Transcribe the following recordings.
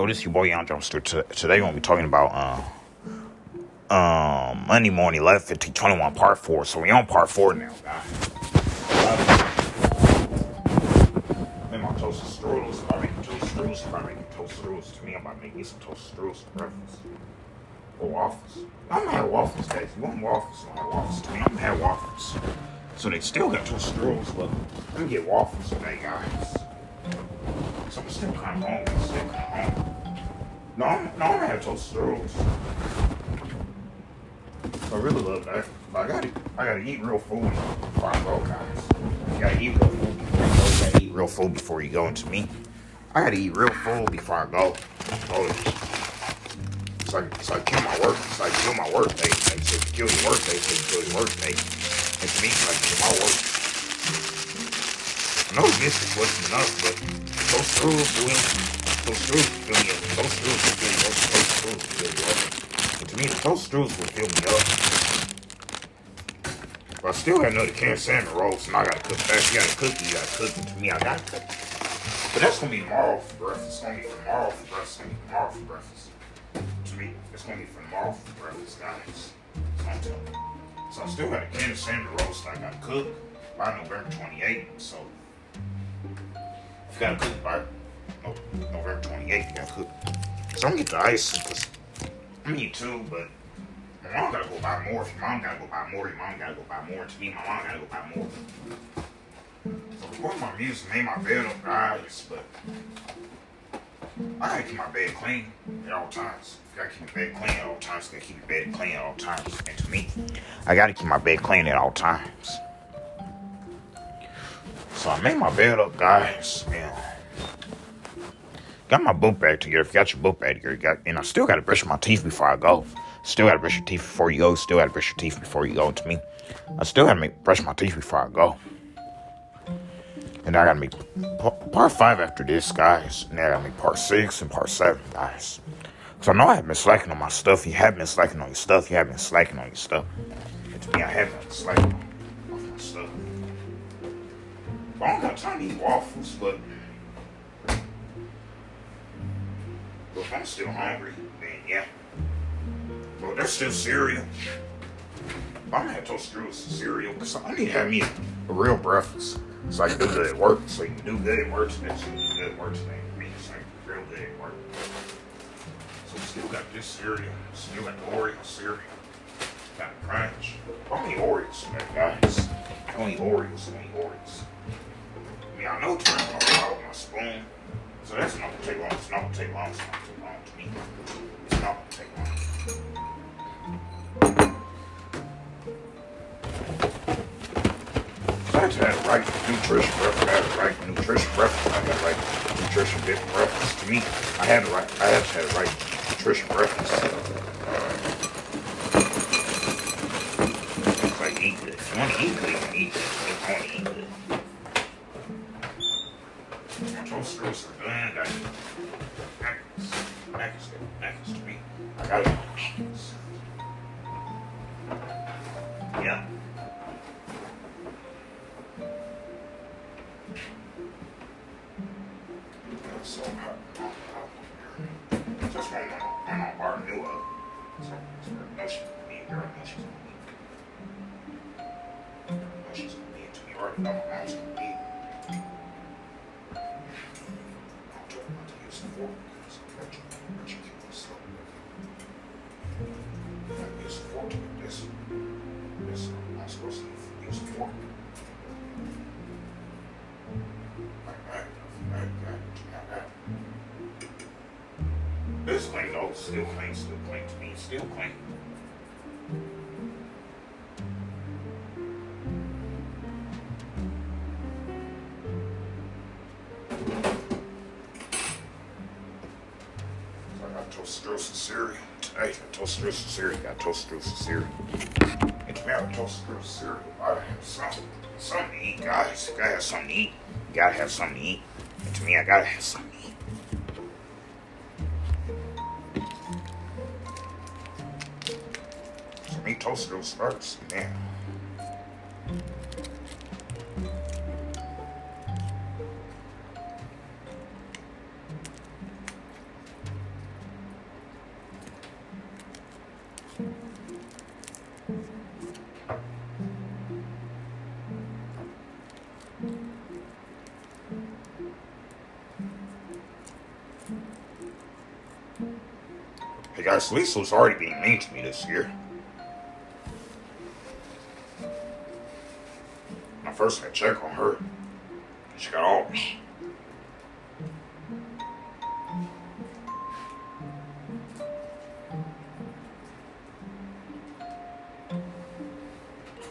Yo, this your boy Young Jumpster. Today we're gonna be talking about uh, um Monday morning, 11, 15, 21, part four. So we on part four now, guys. My toasted strudels. If I make toast strudels, if I make toast strudels, me, I'm some toast strudels for breakfast. Or waffles. I'm gonna have waffles, guys. You want waffles? I have waffles. I'm gonna have waffles. So they still got toast strudels, but let me get waffles today, guys. So I'm still kind of hungry. Still kind of. No, no, toast strudels. I really love that. I gotta, I gotta eat real food before I go, guys. You gotta eat real food before go. You gotta eat real food before you go into me. I gotta eat real food before I go. Oh, it's like, it's like kill my work. It's like kill my work. They say kill your work day. Say kill your work. And to me, it's like kill my work. I know this wasn't enough, but those will to me, those screws will fill me up. But I still got another can of salmon rolls, and I gotta cook that. You gotta cook it. You gotta cook it. To me, I gotta cook. But that's gonna be tomorrow for breakfast. It's gonna be tomorrow for breakfast. It's gonna be tomorrow for breakfast to me. It's gonna be phenomenal for breakfast, guys. So I still got a can of salmon roast I gotta cook by November 28th. So if you gotta cook by November 28th, you gotta cook. So I'm gonna get the ice because I mean too, but my mom gotta go buy more. If your mom gotta go buy more, your mom gotta go buy more. To me, my mom gotta go buy more. So recording my music, made my bed up, guys, but I gotta keep my bed clean at all times. You gotta keep my bed clean at all times. You gotta keep your bed clean at all times. And to me, I gotta keep my bed clean at all times. So I made my bed up, guys, and got my book bag together. If you got your book bag together, you got, and I still gotta brush my teeth before I go. Still gotta brush your teeth before you go. Still gotta brush your teeth before you go. To me, I still gotta make brush my teeth before I go. And I gotta make part five after this, guys. And I gotta make part six and part seven, guys. Because I know I have been slacking on my stuff. You have been slacking on your stuff. You have been slacking on your stuff. And to me, I have been slacking on my stuff. I don't got time to eat waffles, but if I'm still hungry, then yeah. But there's still cereal. I'm gonna have toast strudels cereal because I need to have me a, real breakfast. So I do good at work. So you can do good at work today. So you can do good at work today. Me, so I can real good at work. So we still got this cereal. Still got the Oreo cereal. Got Crunch. Only Oreos today, guys. Only Oreos. Only Oreos. I mean, I know turn out with my spoon. So that's not gonna take long. It's not gonna take long. It's not gonna take long to me. It's not gonna take long. I had to right nutrition breakfast. I had right nutrition breakfast. I the right nutrition breakfast. To me, I had the right. I had to right nutrition breakfast. It's like eat good. If you want to eat good, you can eat good. This clean though, still clean, still clean to me, still clean. I got toast strudels and cereal today. Got toast strudels and cereal. Got toast strudels and cereal. To I toast strudels and cereal. I have something, something to eat, guys. Gotta have something to eat. You gotta have something to eat. And to me, I gotta have something to eat. me toast those first. Yeah. Guys, Lisa's already being mean to me this year. When I first had check on her, she got all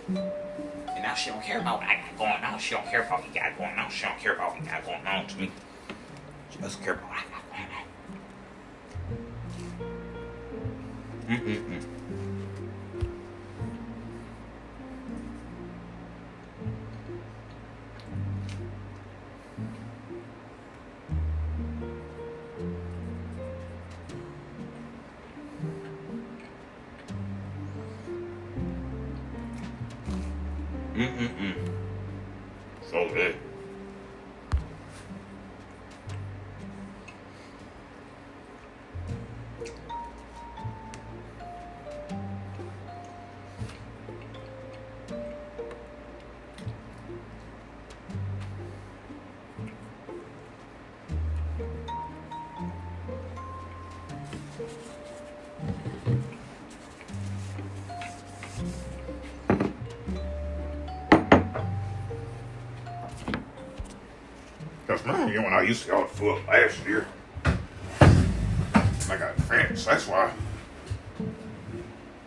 And now she don't care about what I got going on. She don't care about what you got going on. She don't care about what you got going on to me. She doesn't care about what I got Mm-mm-mm. Mm-mm-mm. So good. Know, when I used to go foot last year, I got friends. That's why I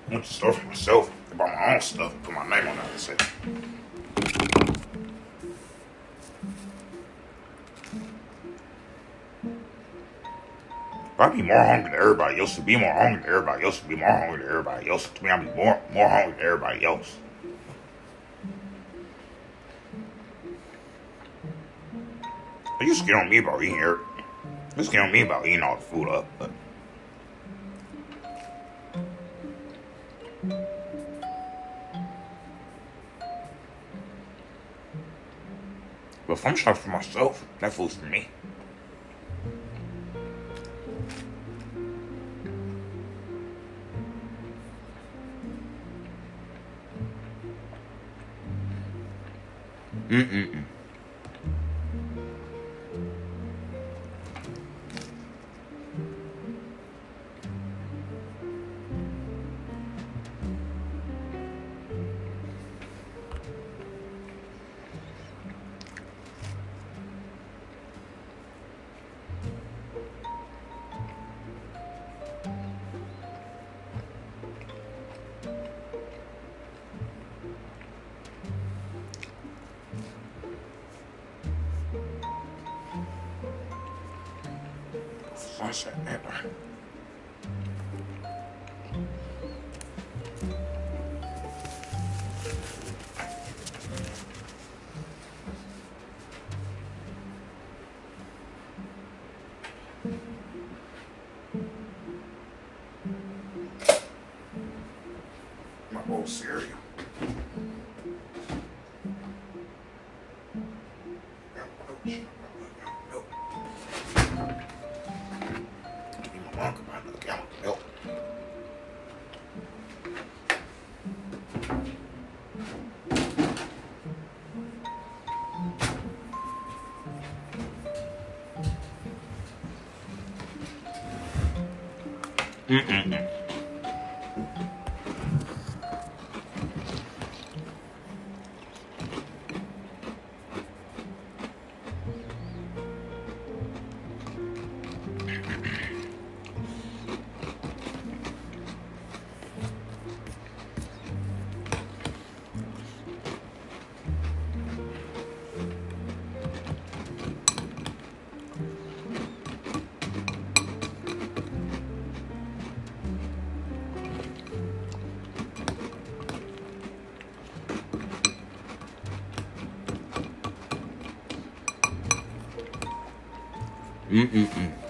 went to the store for myself. I bought my own stuff, put my name on it. I said, if I be more hungry than everybody else, to be more hungry than everybody else, to be more hungry than everybody else, to me, I'd be more, more hungry than everybody else. Used to me about eating here. Used to me about eating all the food up, but But if I'm shopping for myself, that food's for me. Mm-mm-mm. Sunset ever. My of cereal. うんうんうん。Mm-mm-mm. Mm-mm-mm.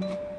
Bye.